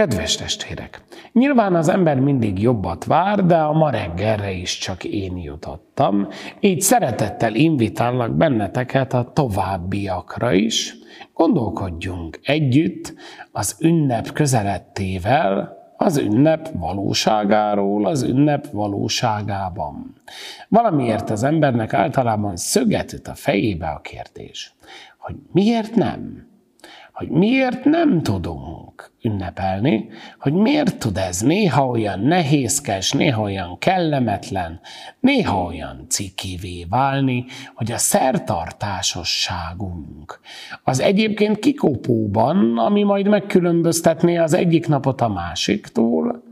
Kedves testvérek, nyilván az ember mindig jobbat vár, de a ma reggelre is csak én jutottam, így szeretettel invitállak benneteket a továbbiakra is. Gondolkodjunk együtt az ünnep közelettével, az ünnep valóságáról, az ünnep valóságában. Valamiért az embernek általában szöget üt a fejébe a kérdés, hogy miért nem? Hogy miért nem tudunk ünnepelni, hogy miért tud ez néha olyan nehézkes, néha olyan kellemetlen, néha olyan cikivé válni, hogy a szertartásosságunk az egyébként kikopóban, ami majd megkülönböztetné az egyik napot a másiktól,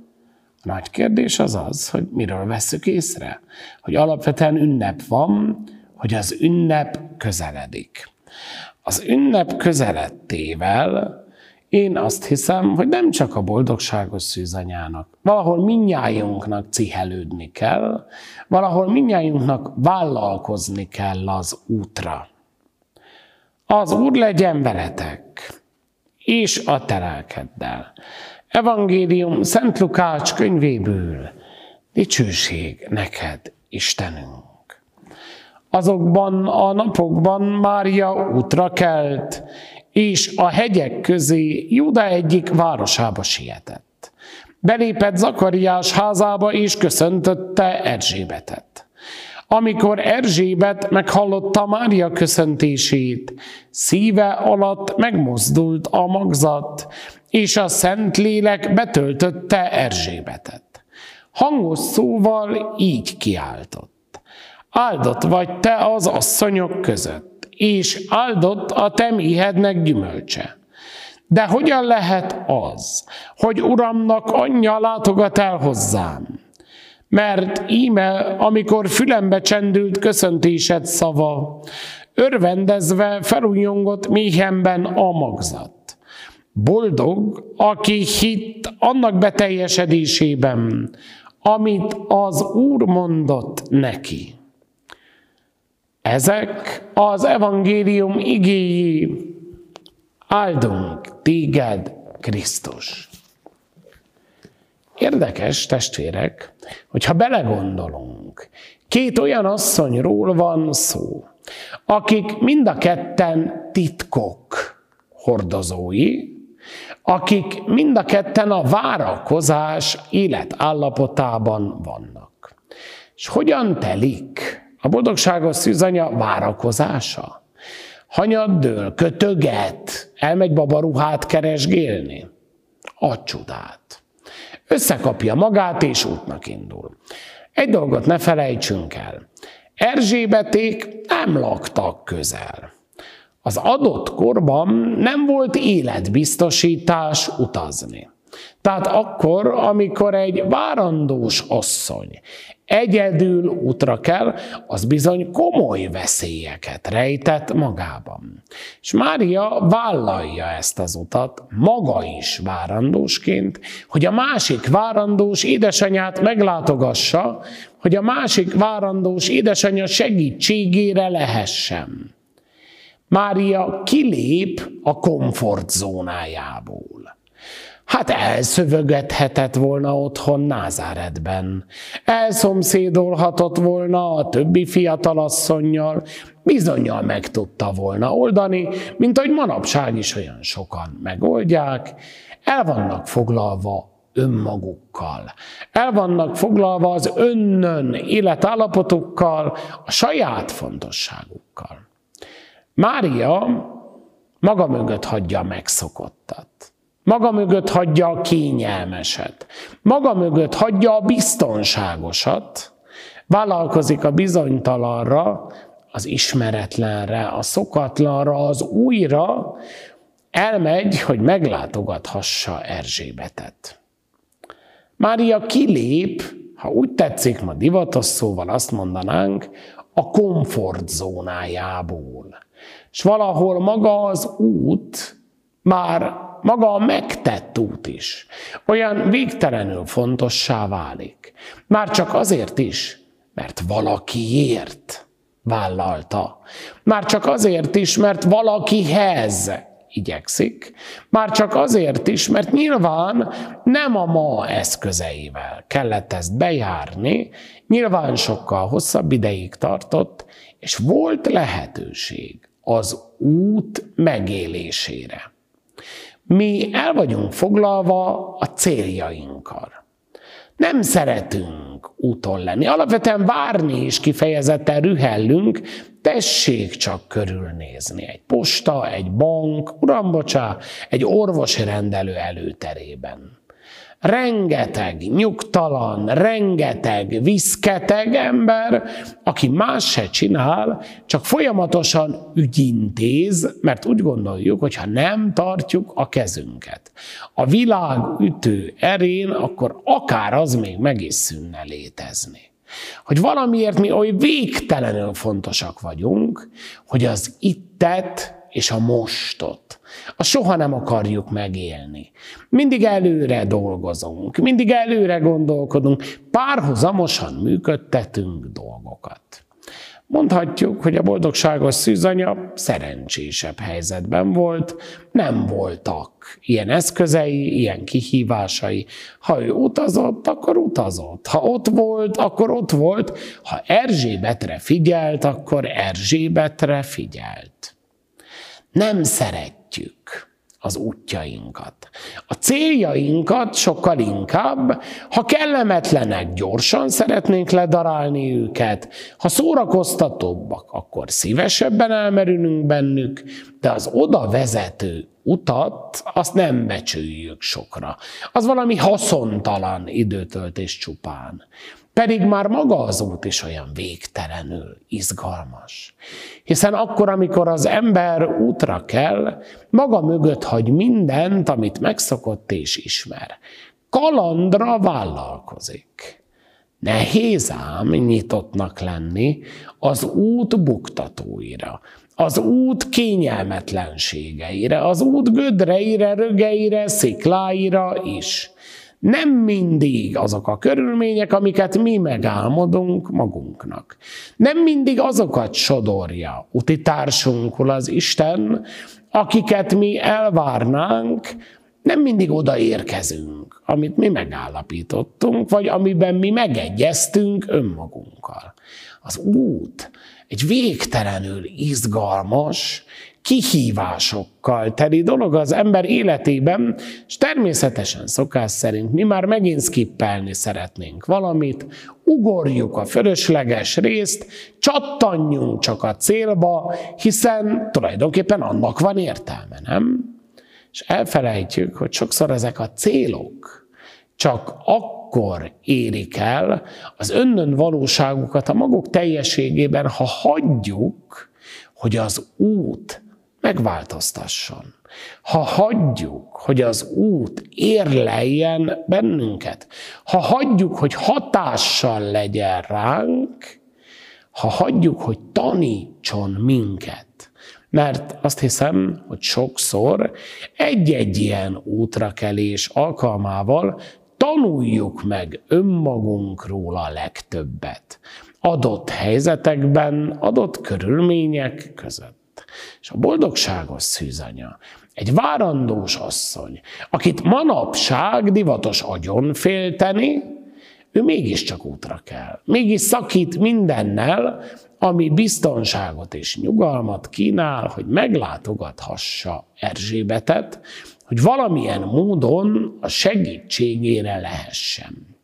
a nagy kérdés az az, hogy miről veszük észre, hogy alapvetően ünnep van, hogy az ünnep közeledik. Az ünnep közelettével én azt hiszem, hogy nem csak a boldogságos szűzanyának, valahol minnyájunknak cihelődni kell, valahol minnyájunknak vállalkozni kell az útra. Az Úr legyen veletek, és a terelkeddel. Evangélium Szent Lukács könyvéből. Dicsőség neked, Istenünk! Azokban a napokban Mária útra kelt, és a hegyek közé Júda egyik városába sietett. Belépett Zakariás házába, és köszöntötte Erzsébetet. Amikor Erzsébet meghallotta Mária köszöntését, szíve alatt megmozdult a magzat, és a Szentlélek betöltötte Erzsébetet. Hangos szóval így kiáltott. Áldott vagy te az asszonyok között, és áldott a te méhednek gyümölcse. De hogyan lehet az, hogy Uramnak anyja látogat el hozzám? Mert íme, amikor fülembe csendült köszöntésed szava, örvendezve felújongott méhemben a magzat. Boldog, aki hitt annak beteljesedésében, amit az Úr mondott neki. Ezek az evangélium igéi. Áldunk téged, Krisztus. Érdekes, testvérek, hogyha belegondolunk, két olyan asszonyról van szó, akik mind a ketten titkok hordozói, akik mind a ketten a várakozás életállapotában vannak. És hogyan telik a boldogságos szűzanya várakozása. Hanyad dől, kötöget, elmegy babaruhát keresgélni. A csodát. Összekapja magát és útnak indul. Egy dolgot ne felejtsünk el. Erzsébeték nem laktak közel. Az adott korban nem volt életbiztosítás utazni. Tehát akkor, amikor egy várandós asszony egyedül útra kell, az bizony komoly veszélyeket rejtett magában. És Mária vállalja ezt az utat, maga is várandósként, hogy a másik várandós édesanyát meglátogassa, hogy a másik várandós édesanyja segítségére lehessen. Mária kilép a komfortzónájából. Hát elszövögethetett volna otthon Názáretben. Elszomszédolhatott volna a többi fiatalasszonynal, bizonyal meg tudta volna oldani, mint ahogy manapság is olyan sokan megoldják. El vannak foglalva önmagukkal. El vannak foglalva az önnön életállapotukkal, a saját fontosságukkal. Mária maga mögött hagyja megszokottat. Maga mögött hagyja a kényelmeset. Maga mögött hagyja a biztonságosat. Vállalkozik a bizonytalanra, az ismeretlenre, a szokatlanra, az újra, elmegy, hogy meglátogathassa Erzsébetet. Mária kilép, ha úgy tetszik, ma divatos szóval azt mondanánk, a komfortzónájából. És valahol maga az út már maga a megtett út is olyan végtelenül fontossá válik. Már csak azért is, mert valakiért vállalta. Már csak azért is, mert valakihez igyekszik, már csak azért is, mert nyilván nem a ma eszközeivel kellett ezt bejárni, nyilván sokkal hosszabb ideig tartott, és volt lehetőség az út megélésére. Mi el vagyunk foglalva a céljainkkal. Nem szeretünk úton lenni. Alapvetően várni is kifejezetten rühellünk, tessék csak körülnézni. Egy posta, egy bank, uram, bocsá, egy orvosi rendelő előterében rengeteg nyugtalan, rengeteg viszketeg ember, aki más se csinál, csak folyamatosan ügyintéz, mert úgy gondoljuk, hogy ha nem tartjuk a kezünket a világ ütő erén, akkor akár az még meg is szűnne létezni. Hogy valamiért mi oly végtelenül fontosak vagyunk, hogy az ittet és a mostot. A soha nem akarjuk megélni. Mindig előre dolgozunk, mindig előre gondolkodunk, párhuzamosan működtetünk dolgokat. Mondhatjuk, hogy a boldogságos szűzanya szerencsésebb helyzetben volt, nem voltak ilyen eszközei, ilyen kihívásai. Ha ő utazott, akkor utazott. Ha ott volt, akkor ott volt. Ha Erzsébetre figyelt, akkor Erzsébetre figyelt nem szeretjük az útjainkat. A céljainkat sokkal inkább, ha kellemetlenek, gyorsan szeretnénk ledarálni őket, ha szórakoztatóbbak, akkor szívesebben elmerülünk bennük, de az oda vezető utat, azt nem becsüljük sokra. Az valami haszontalan időtöltés csupán. Pedig már maga az út is olyan végtelenül izgalmas. Hiszen akkor, amikor az ember útra kell, maga mögött hagy mindent, amit megszokott és ismer. Kalandra vállalkozik. Nehéz ám nyitottnak lenni az út buktatóira, az út kényelmetlenségeire, az út gödreire, rögeire, szikláira is nem mindig azok a körülmények, amiket mi megálmodunk magunknak. Nem mindig azokat sodorja uti társunkul az Isten, akiket mi elvárnánk, nem mindig odaérkezünk, amit mi megállapítottunk, vagy amiben mi megegyeztünk önmagunkkal. Az út egy végtelenül izgalmas, kihívásokkal teli dolog az ember életében, és természetesen szokás szerint mi már megint skippelni szeretnénk valamit, ugorjuk a fölösleges részt, csattanjunk csak a célba, hiszen tulajdonképpen annak van értelme, nem? És elfelejtjük, hogy sokszor ezek a célok csak akkor érik el az önnön valóságukat a maguk teljességében, ha hagyjuk, hogy az út megváltoztasson. Ha hagyjuk, hogy az út érleljen bennünket, ha hagyjuk, hogy hatással legyen ránk, ha hagyjuk, hogy tanítson minket, mert azt hiszem, hogy sokszor egy-egy ilyen útrakelés alkalmával tanuljuk meg önmagunkról a legtöbbet. Adott helyzetekben, adott körülmények között. És a boldogságos szűzanya egy várandós asszony, akit manapság divatos agyon félteni, ő mégiscsak útra kell. Mégis szakít mindennel, ami biztonságot és nyugalmat kínál, hogy meglátogathassa Erzsébetet, hogy valamilyen módon a segítségére lehessen.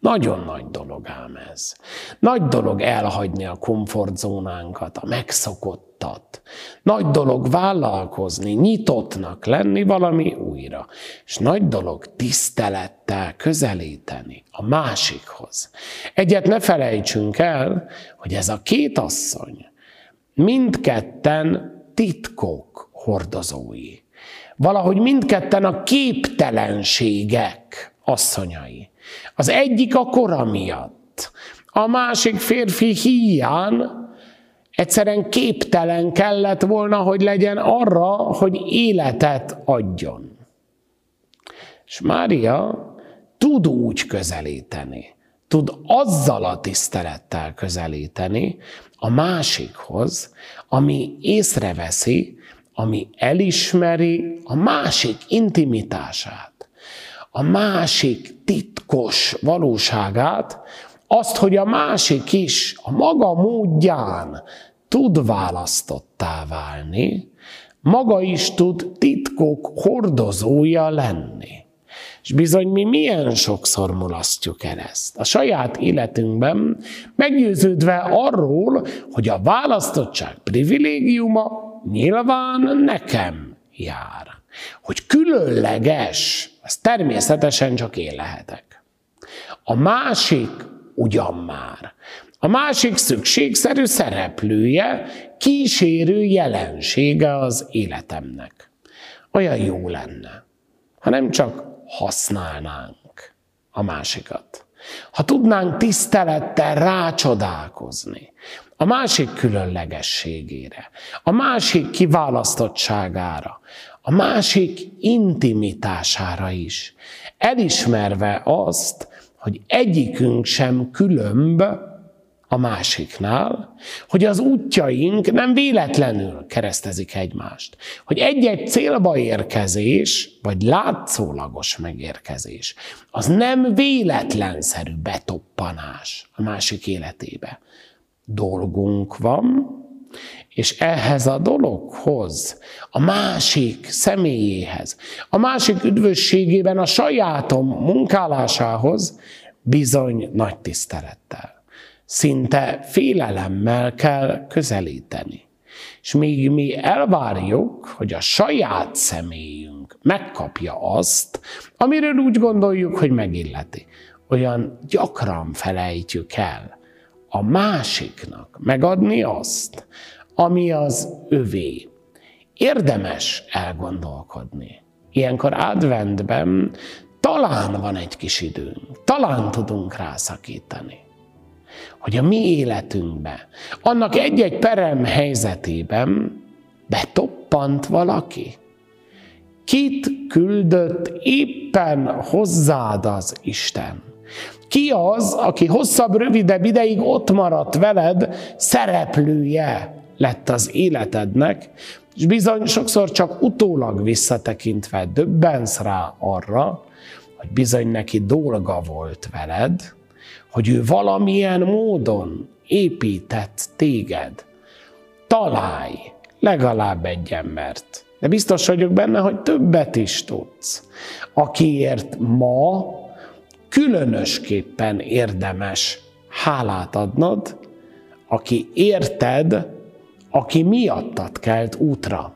Nagyon nagy dolog ám ez. Nagy dolog elhagyni a komfortzónánkat, a megszokottat. Nagy dolog vállalkozni, nyitottnak lenni valami újra. És nagy dolog tisztelettel közelíteni a másikhoz. Egyet ne felejtsünk el, hogy ez a két asszony mindketten titkok hordozói. Valahogy mindketten a képtelenségek asszonyai. Az egyik a kora miatt, a másik férfi hiány egyszerűen képtelen kellett volna, hogy legyen arra, hogy életet adjon. És Mária tud úgy közelíteni, tud azzal a tisztelettel közelíteni a másikhoz, ami észreveszi ami elismeri a másik intimitását, a másik titkos valóságát, azt, hogy a másik is a maga módján tud választottá válni, maga is tud titkok hordozója lenni. És bizony mi milyen sokszor mulasztjuk el ezt. A saját életünkben meggyőződve arról, hogy a választottság privilégiuma nyilván nekem jár. Hogy különleges, ez természetesen csak én lehetek. A másik ugyan már. A másik szükségszerű szereplője, kísérő jelensége az életemnek. Olyan jó lenne, ha nem csak használnánk a másikat. Ha tudnánk tisztelettel rácsodálkozni a másik különlegességére, a másik kiválasztottságára, a másik intimitására is, elismerve azt, hogy egyikünk sem különb a másiknál, hogy az útjaink nem véletlenül keresztezik egymást, hogy egy-egy célba érkezés, vagy látszólagos megérkezés, az nem véletlenszerű betoppanás a másik életébe. Dolgunk van, és ehhez a dologhoz, a másik személyéhez, a másik üdvösségében a sajátom munkálásához bizony nagy tisztelettel szinte félelemmel kell közelíteni. És még mi elvárjuk, hogy a saját személyünk megkapja azt, amiről úgy gondoljuk, hogy megilleti. Olyan gyakran felejtjük el a másiknak megadni azt, ami az övé. Érdemes elgondolkodni. Ilyenkor adventben talán van egy kis időnk, talán tudunk rászakítani hogy a mi életünkbe, annak egy-egy perem helyzetében betoppant valaki. Kit küldött éppen hozzád az Isten? Ki az, aki hosszabb, rövidebb ideig ott maradt veled, szereplője lett az életednek, és bizony sokszor csak utólag visszatekintve döbbensz rá arra, hogy bizony neki dolga volt veled, hogy ő valamilyen módon épített téged. Találj legalább egy embert. De biztos vagyok benne, hogy többet is tudsz, akiért ma különösképpen érdemes hálát adnod, aki érted, aki miattad kelt útra.